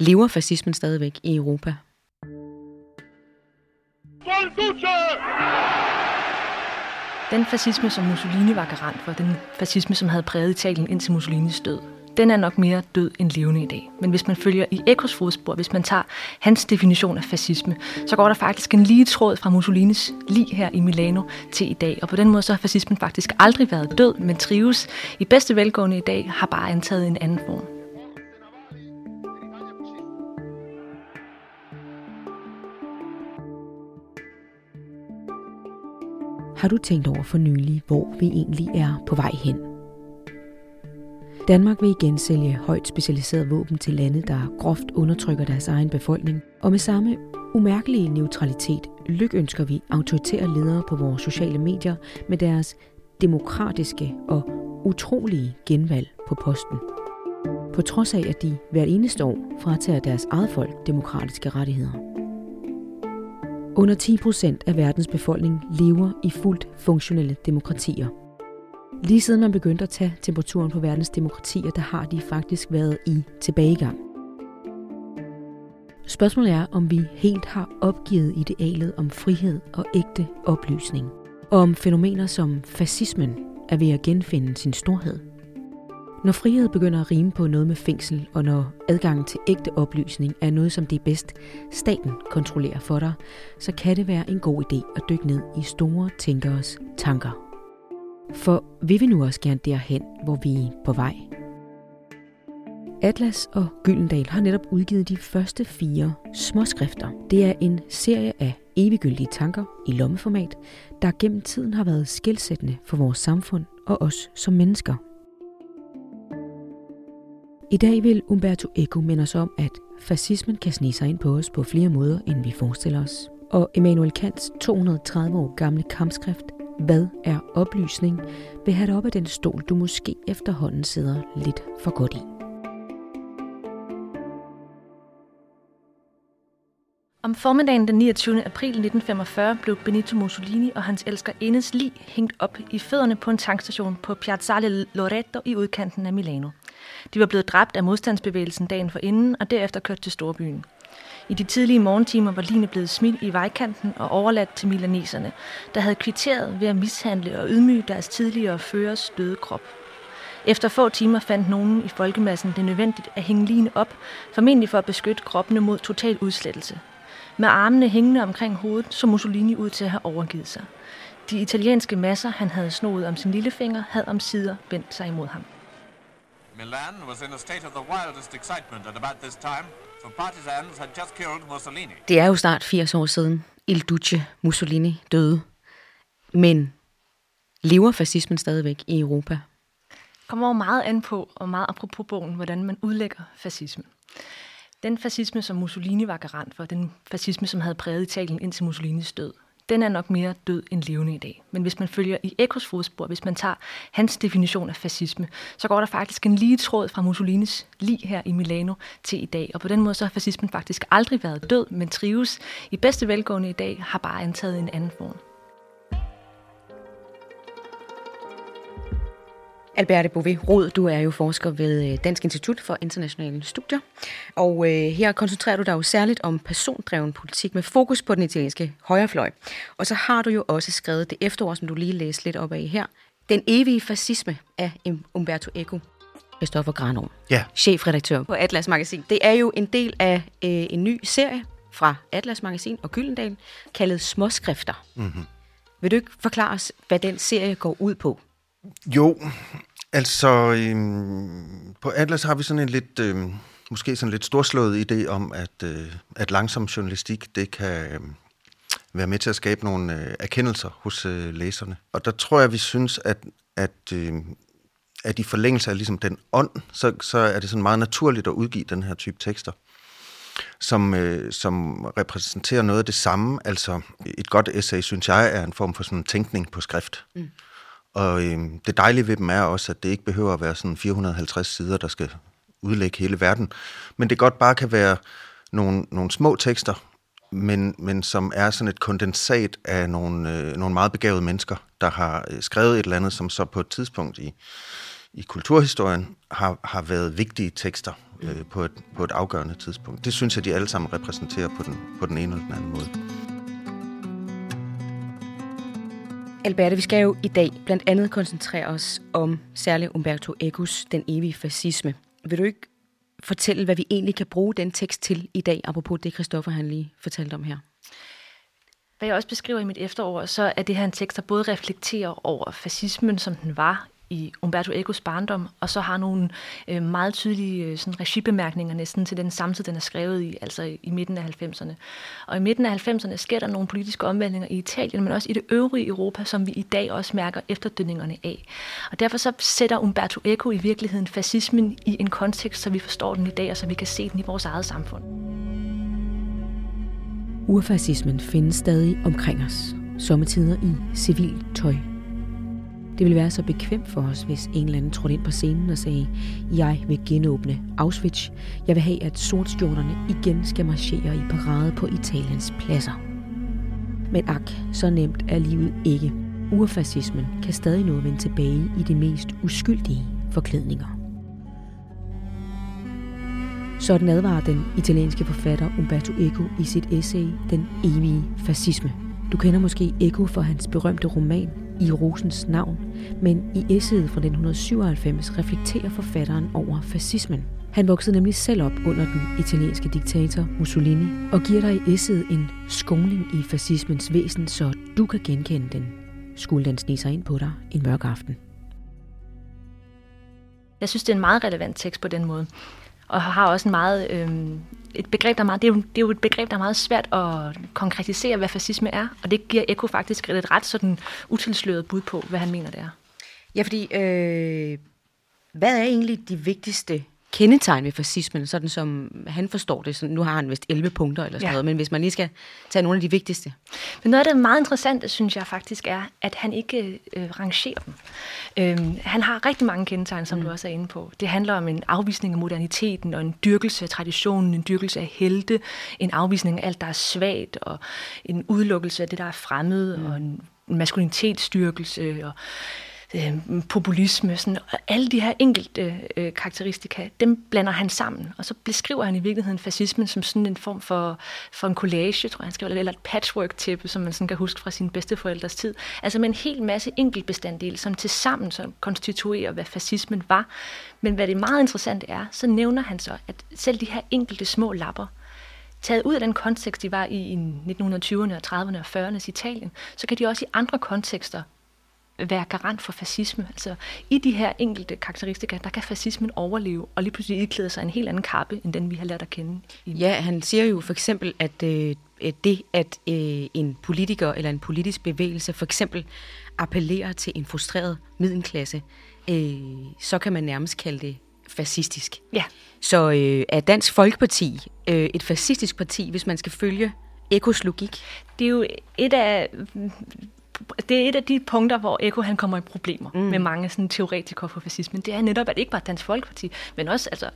Lever fascismen stadigvæk i Europa? Den fascisme, som Mussolini var garant for, den fascisme, som havde præget Italien indtil Mussolinis død, den er nok mere død end levende i dag. Men hvis man følger i Ekos fodspor, hvis man tager hans definition af fascisme, så går der faktisk en lige tråd fra Mussolinis lig her i Milano til i dag. Og på den måde så har fascismen faktisk aldrig været død, men trives i bedste velgående i dag, har bare antaget en anden form. Har du tænkt over for nylig, hvor vi egentlig er på vej hen? Danmark vil igen sælge højt specialiseret våben til lande, der groft undertrykker deres egen befolkning, og med samme umærkelige neutralitet lykønsker vi autoritære ledere på vores sociale medier med deres demokratiske og utrolige genvalg på posten. På trods af, at de hvert eneste år fratager deres eget folk demokratiske rettigheder. Under 10 procent af verdens befolkning lever i fuldt funktionelle demokratier – Lige siden man begyndte at tage temperaturen på verdens demokratier, der har de faktisk været i tilbagegang. Spørgsmålet er, om vi helt har opgivet idealet om frihed og ægte oplysning, og om fænomener som fascismen er ved at genfinde sin storhed. Når frihed begynder at rime på noget med fængsel, og når adgangen til ægte oplysning er noget, som det er bedst staten kontrollerer for dig, så kan det være en god idé at dykke ned i store tænkeres tanker. For vil vi nu også gerne derhen, hvor vi er på vej? Atlas og Gyldendal har netop udgivet de første fire småskrifter. Det er en serie af eviggyldige tanker i lommeformat, der gennem tiden har været skilsættende for vores samfund og os som mennesker. I dag vil Umberto Eco minde os om, at fascismen kan snige sig ind på os på flere måder, end vi forestiller os. Og Immanuel Kants 230 år gamle kampskrift hvad er oplysning, vil have dig op af den stol, du måske efterhånden sidder lidt for godt i. Om formiddagen den 29. april 1945 blev Benito Mussolini og hans elsker Enes lig hængt op i fødderne på en tankstation på Piazzale Loreto i udkanten af Milano. De var blevet dræbt af modstandsbevægelsen dagen for inden og derefter kørt til storbyen. I de tidlige morgentimer var Line blevet smidt i vejkanten og overladt til milaneserne, der havde kvitteret ved at mishandle og ydmyge deres tidligere førers døde krop. Efter få timer fandt nogen i folkemassen det nødvendigt at hænge Line op, formentlig for at beskytte kroppene mod total udslettelse. Med armene hængende omkring hovedet, så Mussolini ud til at have overgivet sig. De italienske masser, han havde snoet om sin lillefinger, havde om sider vendt sig imod ham. Milan was in a state of the wildest excitement at about this time, for partisans had just killed Mussolini. Det er jo snart 80 år siden Il Duce Mussolini døde. Men lever fascismen stadigvæk i Europa? kommer meget an på, og meget apropos bogen, hvordan man udlægger fascismen. Den fascisme, som Mussolini var garant for, den fascisme, som havde præget Italien indtil Mussolinis død, den er nok mere død end levende i dag. Men hvis man følger i Ekos fodspor, hvis man tager hans definition af fascisme, så går der faktisk en lige tråd fra Mussolinis lig her i Milano til i dag. Og på den måde så har fascismen faktisk aldrig været død, men trives i bedste velgående i dag, har bare antaget en anden form. Alberte Bové Rod, du er jo forsker ved øh, Dansk Institut for Internationale Studier, og øh, her koncentrerer du dig jo særligt om persondreven politik med fokus på den italienske højrefløj. Og så har du jo også skrevet det efterår, som du lige læste lidt op af her, Den evige fascisme af Umberto Eco. Christoffer Granov, ja. chefredaktør på Atlas Magasin. Det er jo en del af øh, en ny serie fra Atlas Magasin og Gyldendal, kaldet Småskrifter. Mm-hmm. Vil du ikke forklare os, hvad den serie går ud på? Jo, Altså, øhm, på Atlas har vi sådan en lidt, øhm, måske sådan en lidt storslået idé om, at, øh, at langsom journalistik, det kan øh, være med til at skabe nogle øh, erkendelser hos øh, læserne. Og der tror jeg, vi synes, at, at, øh, at i forlængelse af ligesom den ånd, så, så er det sådan meget naturligt at udgive den her type tekster som, øh, som repræsenterer noget af det samme. Altså et godt essay, synes jeg, er en form for sådan tænkning på skrift. Mm. Og øh, det dejlige ved dem er også, at det ikke behøver at være sådan 450 sider, der skal udlægge hele verden. Men det godt bare kan være nogle, nogle små tekster, men, men som er sådan et kondensat af nogle, øh, nogle meget begavede mennesker, der har øh, skrevet et eller andet, som så på et tidspunkt i, i kulturhistorien har, har været vigtige tekster øh, på, et, på et afgørende tidspunkt. Det synes jeg, de alle sammen repræsenterer på den, på den ene eller den anden måde. Alberte, vi skal jo i dag blandt andet koncentrere os om særligt Umberto Ecos Den evige fascisme. Vil du ikke fortælle, hvad vi egentlig kan bruge den tekst til i dag, apropos det, Christoffer han lige fortalte om her? Hvad jeg også beskriver i mit efterår, så er det her en tekst, der både reflekterer over fascismen, som den var i Umberto Ecos barndom, og så har nogle øh, meget tydelige øh, sådan regibemærkninger næsten til den samtid, den er skrevet i, altså i, midten af 90'erne. Og i midten af 90'erne sker der nogle politiske omvæltninger i Italien, men også i det øvrige Europa, som vi i dag også mærker efterdønningerne af. Og derfor så sætter Umberto Eco i virkeligheden fascismen i en kontekst, så vi forstår den i dag, og så vi kan se den i vores eget samfund. Urfascismen findes stadig omkring os, sommetider i civil tøj det ville være så bekvemt for os, hvis en eller anden trådte ind på scenen og sagde, jeg vil genåbne Auschwitz. Jeg vil have, at sortskjorterne igen skal marchere i parade på Italiens pladser. Men ak, så nemt er livet ikke. Urfascismen kan stadig nå at vende tilbage i de mest uskyldige forklædninger. Sådan advarer den italienske forfatter Umberto Eco i sit essay Den evige fascisme. Du kender måske Eco for hans berømte roman i Rosens navn, men i essayet fra 1997 reflekterer forfatteren over fascismen. Han voksede nemlig selv op under den italienske diktator Mussolini og giver dig i essayet en skoling i fascismens væsen, så du kan genkende den, skulle den snige sig ind på dig en mørk aften. Jeg synes, det er en meget relevant tekst på den måde, og har også en meget øh, et begreb, der er meget, det, er jo, det er jo et begreb, der er meget svært at konkretisere, hvad fascisme er, og det giver Eko faktisk et ret sådan utilsløret bud på, hvad han mener, det er. Ja, fordi øh, hvad er egentlig de vigtigste kendetegn ved fascismen, sådan som han forstår det. Så nu har han vist 11 punkter eller sådan ja. noget, men hvis man lige skal tage nogle af de vigtigste. Men noget af det meget interessante, synes jeg faktisk er, at han ikke øh, rangerer dem. Øhm, han har rigtig mange kendetegn, som mm. du også er inde på. Det handler om en afvisning af moderniteten og en dyrkelse af traditionen, en dyrkelse af helte, en afvisning af alt, der er svagt, og en udelukkelse af det, der er fremmed, mm. og en maskulinitetsstyrkelse, og øh, populisme, sådan, og alle de her enkelte øh, karakteristika, dem blander han sammen, og så beskriver han i virkeligheden fascismen som sådan en form for, for en collage, tror jeg, han skriver, eller et patchwork-tæppe, som man sådan kan huske fra sine bedsteforældres tid. Altså med en hel masse enkeltbestanddele, som til sammen så konstituerer, hvad fascismen var. Men hvad det meget interessante er, så nævner han så, at selv de her enkelte små lapper, taget ud af den kontekst, de var i i 1920'erne og 30'erne og 40'ernes Italien, så kan de også i andre kontekster være garant for fascisme. Altså i de her enkelte karakteristika, der kan fascismen overleve og lige pludselig iklæde sig en helt anden kappe, end den vi har lært at kende. Ja, han siger jo for eksempel, at øh, det, at øh, en politiker eller en politisk bevægelse for eksempel appellerer til en frustreret middelklasse, øh, så kan man nærmest kalde det fascistisk. Ja. Så øh, er Dansk Folkeparti øh, et fascistisk parti, hvis man skal følge Ekos logik? Det er jo et af det er et af de punkter, hvor Eko han kommer i problemer mm. med mange sådan, teoretikere for fascismen. Det er netop, at ikke bare Dansk Folkeparti, men også altså,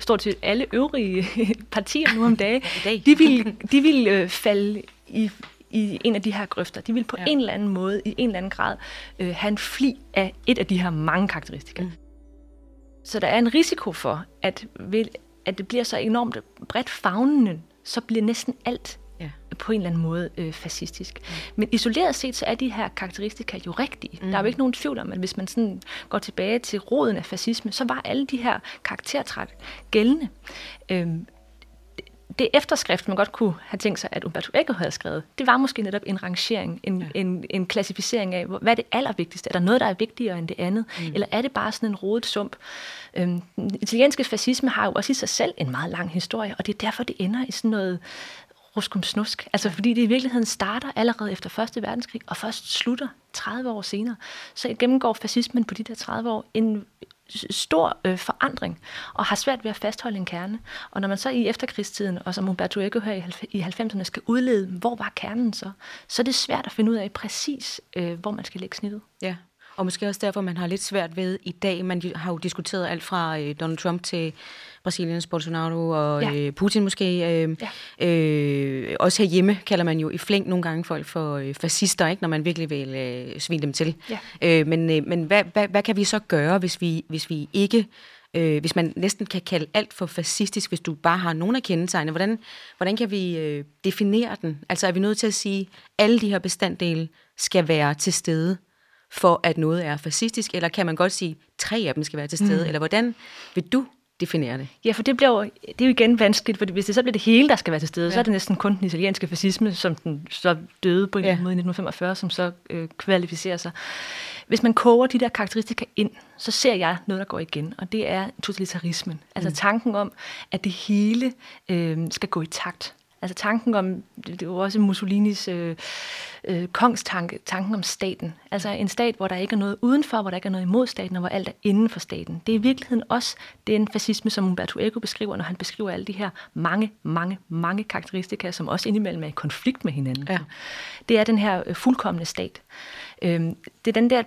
stort set alle øvrige partier nu om dagen, de vil, de vil øh, falde i, i en af de her grøfter. De vil på ja. en eller anden måde, i en eller anden grad, øh, have en fli af et af de her mange karakteristika. Mm. Så der er en risiko for, at, vil, at det bliver så enormt bredt fagnende, så bliver næsten alt. På en eller anden måde øh, fascistisk. Mm. Men isoleret set, så er de her karakteristika jo rigtige. Mm. Der er jo ikke nogen tvivl om, at hvis man sådan går tilbage til roden af fascisme, så var alle de her karaktertræk gældende. Øhm, det efterskrift, man godt kunne have tænkt sig, at Umberto Eco havde skrevet, det var måske netop en rangering, en, ja. en, en klassificering af, hvad er det allervigtigste? Er der noget, der er vigtigere end det andet? Mm. Eller er det bare sådan en rodet sump? Øhm, den italienske fascisme har jo også i sig selv en meget lang historie, og det er derfor, det ender i sådan noget ruskum snusk. Altså fordi det i virkeligheden starter allerede efter 1. verdenskrig, og først slutter 30 år senere. Så gennemgår fascismen på de der 30 år en stor øh, forandring, og har svært ved at fastholde en kerne. Og når man så i efterkrigstiden, og som Umberto Eco her i 90'erne, skal udlede, hvor var kernen så, så er det svært at finde ud af præcis, øh, hvor man skal lægge snittet. Ja, og måske også derfor, man har lidt svært ved i dag. Man har jo diskuteret alt fra øh, Donald Trump til Brasiliens Bolsonaro og ja. øh, Putin måske. Øh, ja. øh, også herhjemme kalder man jo i flæng nogle gange folk for øh, fascister, ikke, når man virkelig vil øh, svine dem til. Ja. Øh, men øh, men hvad, hvad, hvad kan vi så gøre, hvis vi, hvis vi ikke øh, hvis man næsten kan kalde alt for fascistisk, hvis du bare har nogle af kendetegnene, hvordan, hvordan kan vi øh, definere den? Altså er vi nødt til at sige, at alle de her bestanddele skal være til stede, for at noget er fascistisk, eller kan man godt sige, at tre af dem skal være til stede, mm. eller hvordan vil du definere det? Ja, for det, bliver jo, det er jo igen vanskeligt, for hvis det så bliver det hele, der skal være til stede, ja. så er det næsten kun den italienske fascisme, som den så døde på en ja. måde i 1945, som så øh, kvalificerer sig. Hvis man koger de der karakteristika ind, så ser jeg noget, der går igen, og det er totalitarismen. Altså mm. tanken om, at det hele øh, skal gå i takt. Altså tanken om, det var også Mussolinis øh, øh, kongstanke, tanken om staten. Altså en stat, hvor der ikke er noget udenfor, hvor der ikke er noget imod staten, og hvor alt er inden for staten. Det er i virkeligheden også den fascisme, som Umberto Eco beskriver, når han beskriver alle de her mange, mange, mange karakteristika, som også indimellem er i konflikt med hinanden. Ja. Det er den her øh, fuldkommende stat. Øhm, det er den der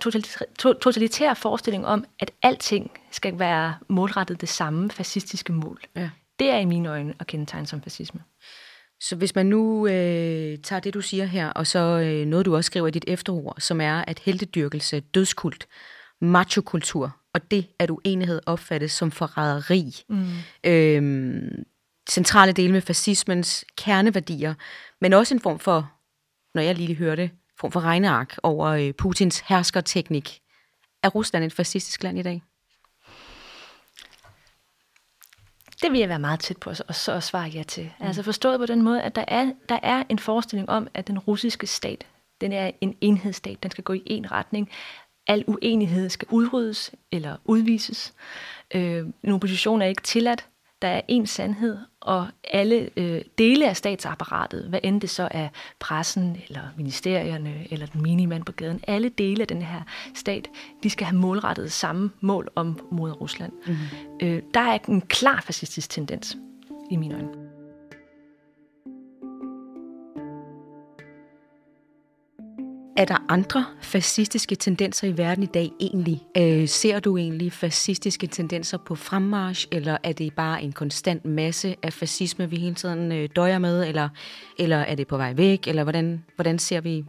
totalitære forestilling om, at alting skal være målrettet det samme fascistiske mål. Ja. Det er i mine øjne at kendetegne som fascisme. Så hvis man nu øh, tager det, du siger her, og så øh, noget, du også skriver i dit efterord, som er, at heldedyrkelse, dødskult, machokultur, og det at uenighed opfattes som forræderi. Mm. Øhm, centrale dele med fascismens kerneværdier, men også en form for, når jeg lige hører det, form for regneark over øh, Putins herskerteknik. Er Rusland et fascistisk land i dag? Det vil jeg være meget tæt på at, så at svare ja til. Mm. Altså forstået på den måde, at der er, der er en forestilling om, at den russiske stat, den er en enhedsstat, den skal gå i en retning. Al uenighed skal udryddes eller udvises. Øh, en opposition er ikke tilladt der er en sandhed, og alle øh, dele af statsapparatet, hvad end det så er pressen, eller ministerierne, eller den minimand på gaden, alle dele af den her stat, de skal have målrettet samme mål om mod Rusland. Mm-hmm. Øh, der er en klar fascistisk tendens, i mine øjne. Er der andre fascistiske tendenser i verden i dag egentlig? Øh, ser du egentlig fascistiske tendenser på fremmarsch, eller er det bare en konstant masse af fascisme, vi hele tiden øh, døjer med, eller, eller er det på vej væk, eller hvordan, hvordan ser vi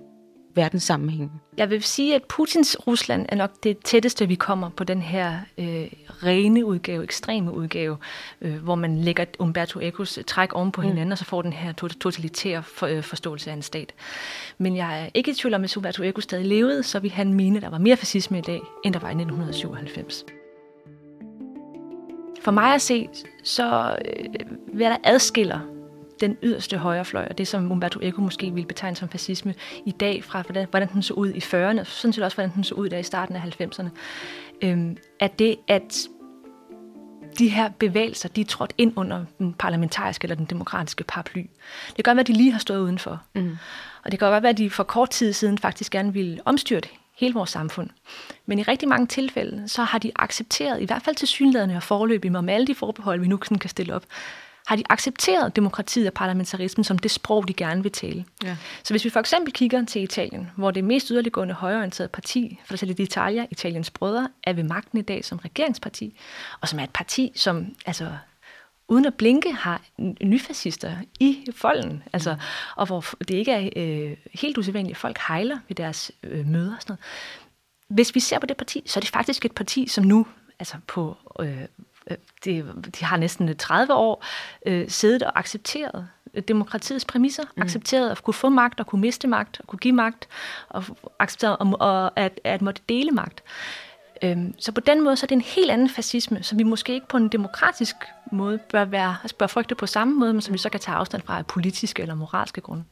verdenssammenhæng? Jeg vil sige, at Putins Rusland er nok det tætteste, vi kommer på den her øh, rene udgave, ekstreme udgave, øh, hvor man lægger Umberto Ecos træk oven på mm. hinanden, og så får den her totalitære for, øh, forståelse af en stat. Men jeg er ikke i tvivl om, at hvis Umberto Eco stadig levede, så ville han mene, at der var mere fascisme i dag, end der var i 1997. For mig at se, så øh, hvad der adskiller den yderste højrefløj, og det som Umberto Eco måske ville betegne som fascisme i dag, fra hvordan, hvordan den så ud i 40'erne, og sådan set også, hvordan den så ud der i starten af 90'erne, øhm, at det, at de her bevægelser, de er trådt ind under den parlamentariske eller den demokratiske paraply. Det kan godt være, at de lige har stået udenfor. Mm. Og det kan godt være, at de for kort tid siden faktisk gerne ville omstyrte hele vores samfund. Men i rigtig mange tilfælde, så har de accepteret, i hvert fald til synlædende og forløbig, med alle de forbehold, vi nu kan stille op, har de accepteret demokratiet og parlamentarismen som det sprog, de gerne vil tale. Ja. Så hvis vi for eksempel kigger til Italien, hvor det mest yderliggående højorienterede parti, for eksempel Italia, Italiens brødre, er ved magten i dag som regeringsparti, og som er et parti, som altså, uden at blinke har nyfascister i folden, altså, mm. og hvor det ikke er øh, helt usædvanligt, at folk hejler ved deres øh, møder og sådan noget. Hvis vi ser på det parti, så er det faktisk et parti, som nu altså på Øh, de, de har næsten 30 år øh, siddet og accepteret demokratiets præmisser, mm. accepteret at kunne få magt og kunne miste magt, og kunne give magt, og accepteret og, og at, at måtte dele magt. Øhm, så på den måde så er det en helt anden fascisme, som vi måske ikke på en demokratisk måde bør, være, altså bør frygte på samme måde, men som vi så kan tage afstand fra af politiske eller moralske grunde.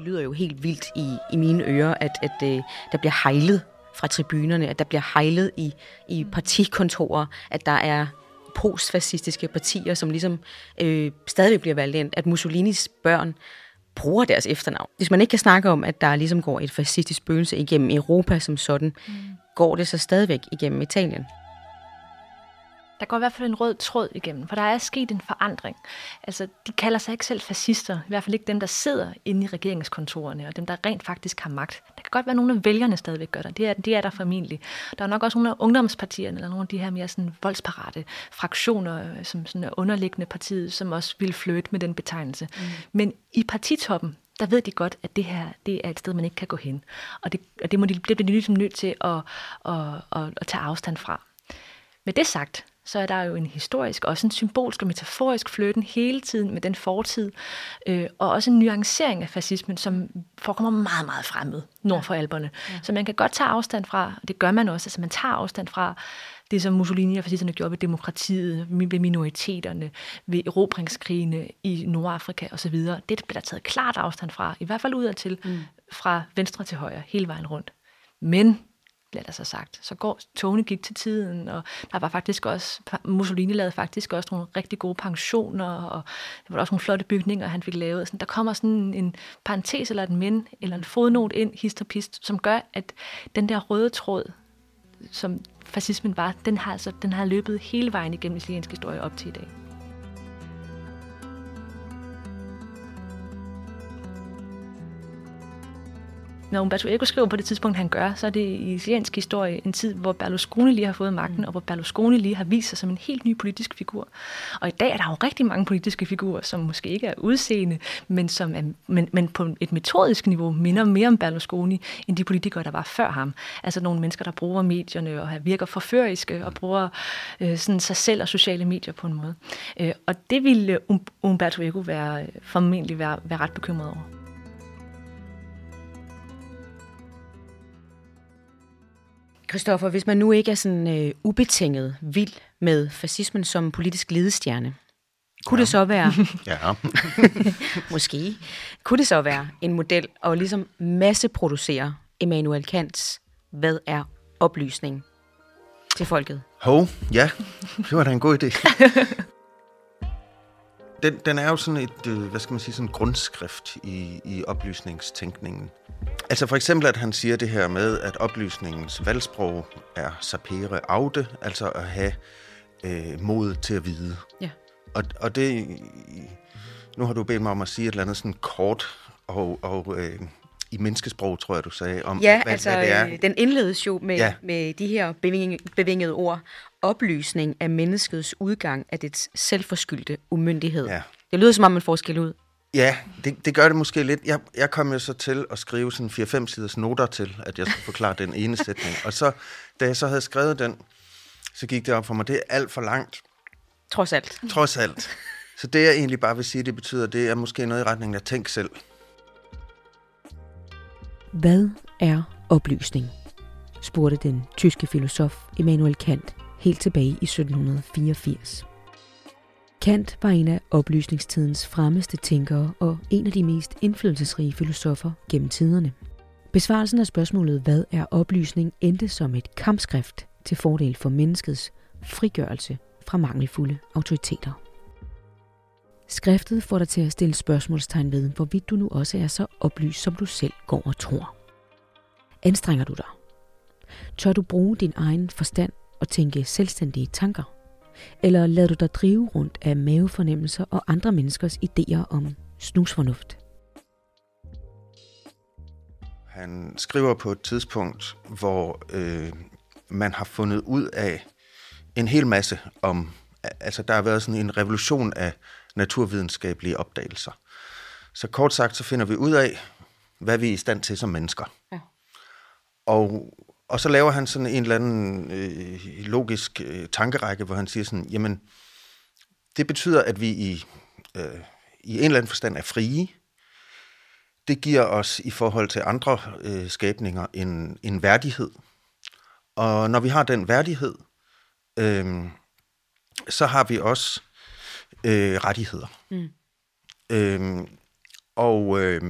Det lyder jo helt vildt i, i mine ører, at, at øh, der bliver hejlet fra tribunerne, at der bliver hejlet i, i partikontorer, at der er postfascistiske partier, som ligesom øh, stadig bliver valgt ind, at Mussolinis børn bruger deres efternavn. Hvis man ikke kan snakke om, at der ligesom går et fascistisk spøgelse igennem Europa som sådan, mm. går det så stadigvæk igennem Italien. Der går i hvert fald en rød tråd igennem, for der er sket en forandring. Altså, de kalder sig ikke selv fascister, i hvert fald ikke dem, der sidder inde i regeringskontorerne, og dem, der rent faktisk har magt. Der kan godt være nogle af vælgerne stadigvæk gør det, det er, det er der formentlig. Der er nok også nogle af ungdomspartierne, eller nogle af de her mere sådan voldsparate fraktioner, som sådan er underliggende partiet, som også vil flytte med den betegnelse. Mm. Men i partitoppen, der ved de godt, at det her det er et sted, man ikke kan gå hen. Og det, og det, må de, det bliver de ligesom nødt til at, at, at, at tage afstand fra. Med det sagt, så er der jo en historisk, også en symbolsk og metaforisk flytten hele tiden med den fortid, øh, og også en nuancering af fascismen, som forekommer meget, meget fremmed nord for alberne. Ja. Så man kan godt tage afstand fra, og det gør man også, altså man tager afstand fra det, som Mussolini og fascisterne gjorde ved demokratiet, ved minoriteterne, ved erobringskrigene i Nordafrika osv. Det bliver der taget klart afstand fra, i hvert fald udadtil, mm. fra venstre til højre, hele vejen rundt. Men bliver der så sagt. Så går togene gik til tiden, og der var faktisk også, Mussolini lavede faktisk også nogle rigtig gode pensioner, og der var også nogle flotte bygninger, han fik lavet. Sådan, der kommer sådan en parentes eller et men, eller en fodnote ind, hist og pist, som gør, at den der røde tråd, som fascismen var, den har, altså, den har løbet hele vejen igennem italiensk historie op til i dag. Når Umberto Eco skriver på det tidspunkt, han gør, så er det i italiensk historie en tid, hvor Berlusconi lige har fået magten, mm. og hvor Berlusconi lige har vist sig som en helt ny politisk figur. Og i dag er der jo rigtig mange politiske figurer, som måske ikke er udseende, men som er, men, men på et metodisk niveau minder mere om Berlusconi, end de politikere, der var før ham. Altså nogle mennesker, der bruger medierne og virker forføriske og bruger øh, sådan sig selv og sociale medier på en måde. Øh, og det ville Umberto Eco være, formentlig være, være ret bekymret over. Christoffer, hvis man nu ikke er sådan øh, ubetinget vild med fascismen som politisk ledestjerne, kunne ja. det så være... ja. måske. Kunne det så være en model at ligesom masseproducere Immanuel Kants Hvad er oplysning til folket? Hov, ja. Det var da en god idé. den, den er jo sådan et, øh, hvad skal man sige, sådan grundskrift i, i oplysningstænkningen. Altså for eksempel, at han siger det her med, at oplysningens valgsprog er sapere aude, altså at have øh, mod til at vide. Ja. Og, og det, nu har du bedt mig om at sige et eller andet sådan kort og, og øh, i menneskesprog, tror jeg, du sagde, om ja, hvad, altså, hvad det er. Den indledes jo med, ja. med de her bevingede ord. Oplysning af menneskets udgang af dets selvforskyldte umyndighed. Ja. Det lyder som om, man får skæld ud. Ja, det, det gør det måske lidt. Jeg, jeg kom jo så til at skrive sådan 4-5 siders noter til, at jeg skulle forklare den ene sætning. Og så, da jeg så havde skrevet den, så gik det op for mig, det er alt for langt. Trods alt. Trods alt. Så det, jeg egentlig bare vil sige, det betyder, det er måske noget i retningen af tænk selv. Hvad er oplysning? spurgte den tyske filosof Immanuel Kant helt tilbage i 1784. Kant var en af oplysningstidens fremmeste tænkere og en af de mest indflydelsesrige filosofer gennem tiderne. Besvarelsen af spørgsmålet, hvad er oplysning, endte som et kampskrift til fordel for menneskets frigørelse fra mangelfulde autoriteter. Skriftet får dig til at stille spørgsmålstegn ved, hvorvidt du nu også er så oplyst, som du selv går og tror. Anstrenger du dig? Tør du bruge din egen forstand og tænke selvstændige tanker? Eller lader du dig drive rundt af mavefornemmelser og andre menneskers idéer om snusfornuft? Han skriver på et tidspunkt, hvor øh, man har fundet ud af en hel masse om, altså der har været sådan en revolution af naturvidenskabelige opdagelser. Så kort sagt, så finder vi ud af, hvad vi er i stand til som mennesker. Ja. Og, og så laver han sådan en eller anden øh, logisk øh, tankerække, hvor han siger sådan, jamen, det betyder, at vi i, øh, i en eller anden forstand er frie. Det giver os i forhold til andre øh, skabninger en, en værdighed. Og når vi har den værdighed, øh, så har vi også øh, rettigheder. Mm. Øh, og, øh,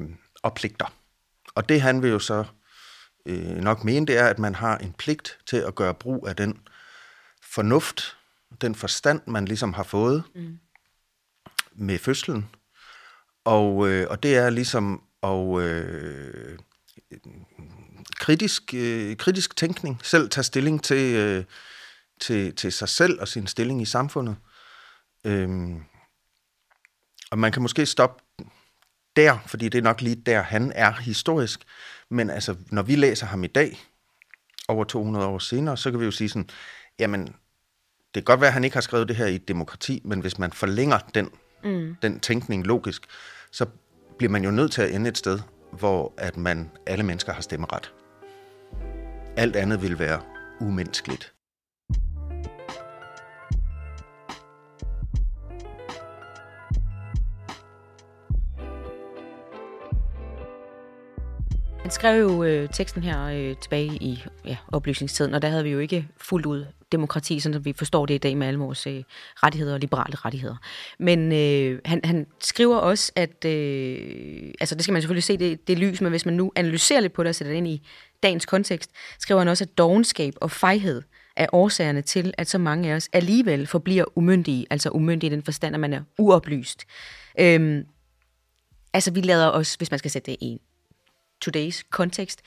og pligter. Og det han vil jo så øh, nok mene, det er, at man har en pligt til at gøre brug af den fornuft, den forstand, man ligesom har fået mm. med fødslen. Og, øh, og det er ligesom at øh, kritisk, øh, kritisk tænkning, selv tage stilling til, øh, til, til sig selv og sin stilling i samfundet. Øhm, og man kan måske stoppe der, fordi det er nok lige der, han er historisk. Men altså, når vi læser ham i dag, over 200 år senere, så kan vi jo sige sådan, jamen, det kan godt være, at han ikke har skrevet det her i et demokrati, men hvis man forlænger den, mm. den tænkning logisk, så bliver man jo nødt til at ende et sted, hvor at man alle mennesker har stemmeret. Alt andet vil være umenneskeligt. Skrev jo øh, teksten her øh, tilbage i ja, oplysningstiden, og der havde vi jo ikke fuldt ud demokrati, sådan som vi forstår det i dag med alle vores øh, rettigheder og liberale rettigheder. Men øh, han, han skriver også, at, øh, altså det skal man selvfølgelig se det, det lys, men hvis man nu analyserer lidt på det og sætter det ind i dagens kontekst, skriver han også, at dogenskab og fejhed er årsagerne til, at så mange af os alligevel forbliver umyndige, altså umyndige i den forstand, at man er uoplyst. Øhm, altså vi lader os, hvis man skal sætte det i en today's kontekst,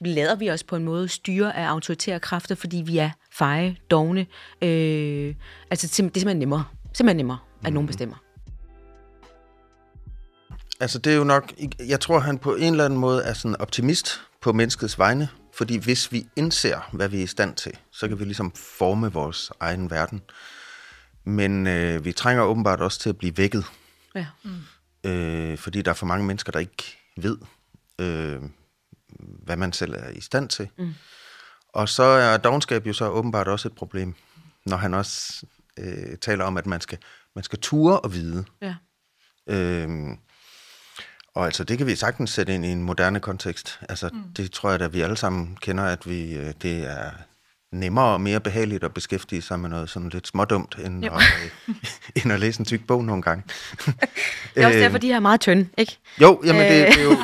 lader vi os på en måde styre af autoritære kræfter, fordi vi er feje, dogne. Øh, altså det er simpelthen nemmere. Simpelthen nemmere, at nogen mhm. bestemmer. Altså det er jo nok, jeg tror han på en eller anden måde er sådan optimist på menneskets vegne, fordi hvis vi indser, hvad vi er i stand til, så kan vi ligesom forme vores egen verden. Men øh, vi trænger åbenbart også til at blive vækket. Ja. Mm. Øh, fordi der er for mange mennesker, der ikke ved, øh, hvad man selv er i stand til. Mm. Og så er dogenskab jo så åbenbart også et problem, når han også øh, taler om, at man skal, man skal ture og vide. Ja. Øhm, og altså, det kan vi sagtens sætte ind i en moderne kontekst. Altså, mm. det tror jeg, at vi alle sammen kender, at vi, øh, det er nemmere og mere behageligt at beskæftige sig med noget sådan lidt smådumt, end, at, øh, end at læse en tyk bog nogle gange. det er også derfor, de her er meget tynde, ikke? Jo, jamen det, det er jo...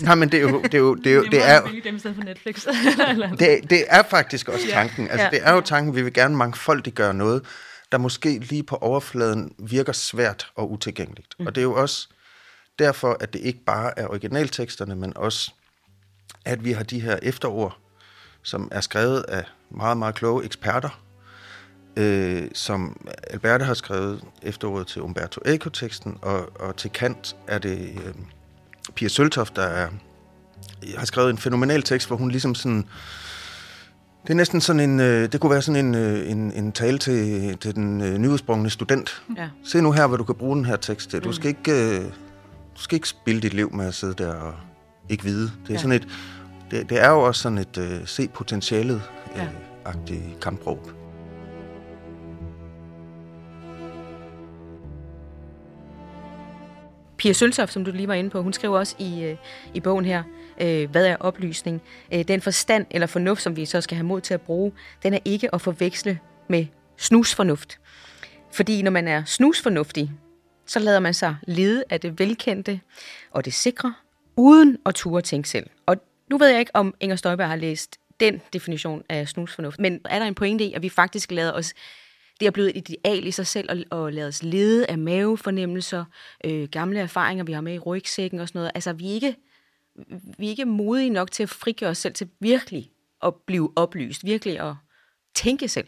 nej, men det er jo... Det er jo, det er, jo, det er, dem for Netflix. det, det er faktisk også tanken. Altså, det er jo tanken, vi vil gerne mangfoldiggøre noget, der måske lige på overfladen virker svært og utilgængeligt. Mm. Og det er jo også derfor, at det ikke bare er originalteksterne, men også, at vi har de her efterord, som er skrevet af meget, meget kloge eksperter, øh, som Alberte har skrevet efterordet til Umberto Eco-teksten, og, og til Kant er det øh, Pia Søltoft, der er, har skrevet en fænomenal tekst, hvor hun ligesom sådan... Det er næsten sådan en, øh, det kunne være sådan en, øh, en, en tale til, til den øh, nyudsprungne student. Ja. Se nu her, hvad du kan bruge den her tekst til. Du mm. skal ikke, øh, du skal ikke spille dit liv med at sidde der og ikke vide. Det er ja. sådan et, det, det er jo også sådan et øh, se potentialet ja. øh, kampråb. Pia Søltoft, som du lige var inde på, hun skriver også i, øh, i bogen her, øh, hvad er oplysning? Øh, den forstand eller fornuft, som vi så skal have mod til at bruge, den er ikke at forveksle med snusfornuft. Fordi når man er snusfornuftig, så lader man sig lede af det velkendte og det sikre, uden at ture tænke selv. Og nu ved jeg ikke, om Inger Støjberg har læst den definition af snusfornuft, men er der en pointe i, at vi faktisk lader os det er blevet et ideal i sig selv at, at lade os lede af mavefornemmelser, øh, gamle erfaringer, vi har med i rygsækken og sådan noget. Altså, vi er, ikke, vi er ikke modige nok til at frigøre os selv til virkelig at blive oplyst, virkelig at tænke selv.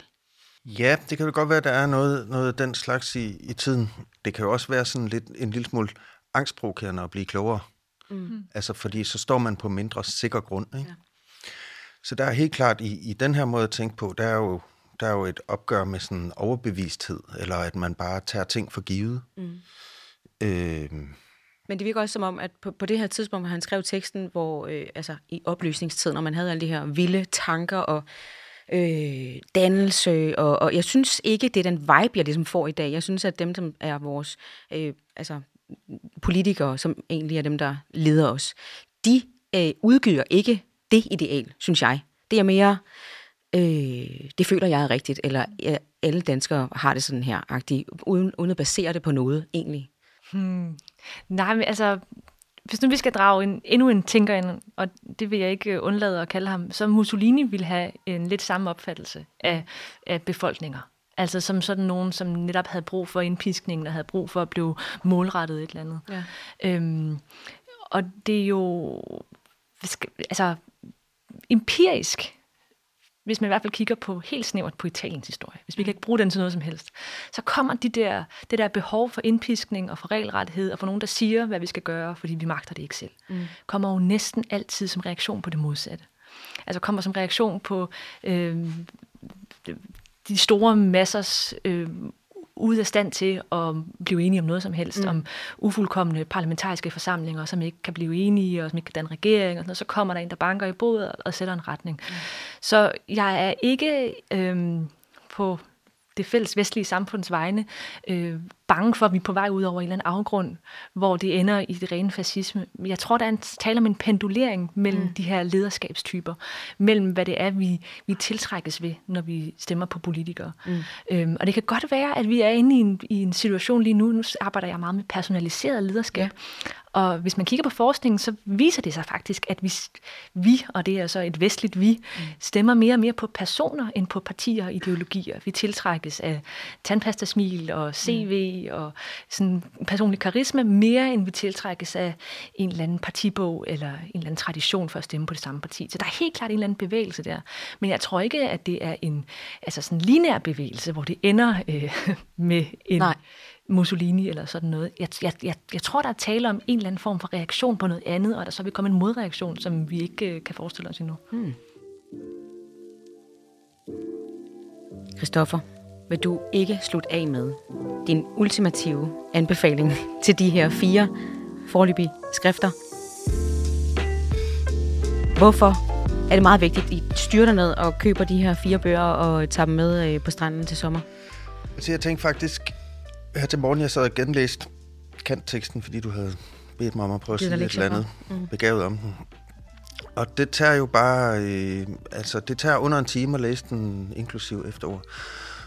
Ja, det kan jo godt være, at der er noget, noget af den slags i, i tiden. Det kan jo også være sådan lidt en lille smule angstprovokerende at blive klogere. Mm. Altså, fordi så står man på mindre sikker grund. Ikke? Ja. Så der er helt klart, i, i den her måde at tænke på, der er jo, der er jo et opgør med sådan overbevidsthed, eller at man bare tager ting for givet. Mm. Øh, men det virker også som om, at på, på det her tidspunkt, hvor han skrev teksten, hvor øh, altså i oplysningstiden, når man havde alle de her vilde tanker og øh, dannelse, og, og jeg synes ikke, det er den vibe, jeg ligesom får i dag. Jeg synes, at dem, som er vores øh, altså, politikere, som egentlig er dem, der leder os, de øh, udgyder ikke det ideal, synes jeg. Det er mere, øh, det føler jeg er rigtigt, eller ja, alle danskere har det sådan her, agtigt, uden, uden at basere det på noget, egentlig. Hmm. Nej, men altså, hvis nu vi skal drage en, endnu en tænker ind, og det vil jeg ikke undlade at kalde ham, så Mussolini ville have en lidt samme opfattelse af, af befolkninger. Altså som sådan nogen, som netop havde brug for indpiskningen, og havde brug for at blive målrettet et eller andet. Ja. Øhm, og det er jo, altså empirisk, hvis man i hvert fald kigger på helt snævert på Italiens historie, hvis vi kan ikke bruge den til noget som helst, så kommer de der, det der behov for indpiskning og for regelrettighed og for nogen, der siger, hvad vi skal gøre, fordi vi magter det ikke selv, mm. kommer jo næsten altid som reaktion på det modsatte. Altså kommer som reaktion på øh, de store massers øh, ude af stand til at blive enige om noget som helst, mm. om ufuldkommende parlamentariske forsamlinger, som ikke kan blive enige, og som ikke kan danne regering, og sådan noget, så kommer der en, der banker i bordet og sætter en retning. Mm. Så jeg er ikke øhm, på det fælles vestlige samfunds vegne øh, bange for, at vi er på vej ud over en eller anden afgrund, hvor det ender i det rene fascisme. Jeg tror, der er en tale om en pendulering mellem mm. de her lederskabstyper, mellem hvad det er, vi, vi tiltrækkes ved, når vi stemmer på politikere. Mm. Øhm, og det kan godt være, at vi er inde i en, i en situation lige nu, nu arbejder jeg meget med personaliseret lederskab, ja. Og hvis man kigger på forskningen, så viser det sig faktisk, at vi, vi og det er så et vestligt vi, mm. stemmer mere og mere på personer end på partier og ideologier. Vi tiltrækkes af tandpastasmil og CV mm. og sådan personlig karisma, mere end vi tiltrækkes af en eller anden partibog eller en eller anden tradition for at stemme på det samme parti. Så der er helt klart en eller anden bevægelse der. Men jeg tror ikke, at det er en altså sådan linær bevægelse, hvor det ender øh, med en... Nej Mussolini eller sådan noget. Jeg, jeg, jeg, jeg tror, der er tale om en eller anden form for reaktion på noget andet, og der så vil komme en modreaktion, som vi ikke øh, kan forestille os endnu. Hmm. Christoffer, vil du ikke slutte af med din ultimative anbefaling til de her fire forløbige skrifter? Hvorfor er det meget vigtigt, at I styrer ned og køber de her fire bøger og tager dem med øh, på stranden til sommer? Altså, jeg tænkte faktisk, her til morgen, jeg sad og genlæst kantteksten, fordi du havde bedt mig om at prøve at sige et eller andet mm. begavet om den. Og det tager jo bare, øh, altså det tager under en time at læse den inklusiv efterord.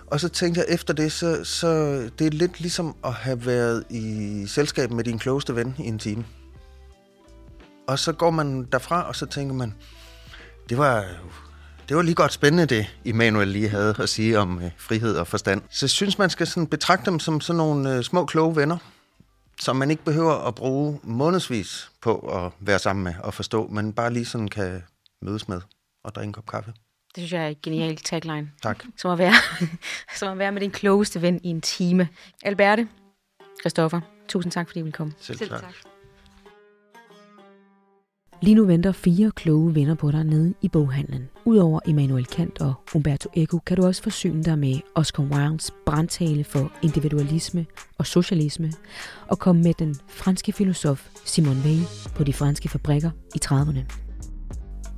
Og så tænkte jeg efter det, så, så det er lidt ligesom at have været i selskab med din klogeste ven i en time. Og så går man derfra, og så tænker man, det var det var lige godt spændende, det Immanuel lige havde at sige om øh, frihed og forstand. Så jeg synes, man skal sådan betragte dem som sådan nogle øh, små, kloge venner, som man ikke behøver at bruge månedsvis på at være sammen med og forstå, men bare lige sådan kan mødes med og drikke en kop kaffe. Det synes jeg er et genialt tagline. Tak. Som at være, som at være med din klogeste ven i en time. Alberte, Christoffer, tusind tak, fordi I ville komme. Selv, Selv tak. Lige nu venter fire kloge venner på dig nede i boghandlen. Udover Immanuel Kant og Umberto Eco kan du også forsyne dig med Oscar Wildes brandtale for individualisme og socialisme og komme med den franske filosof Simon Weil på de franske fabrikker i 30'erne.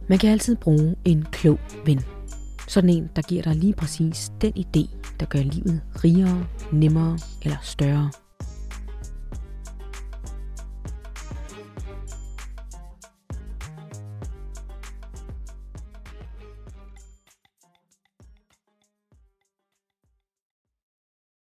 Man kan altid bruge en klog ven. Sådan en, der giver dig lige præcis den idé, der gør livet rigere, nemmere eller større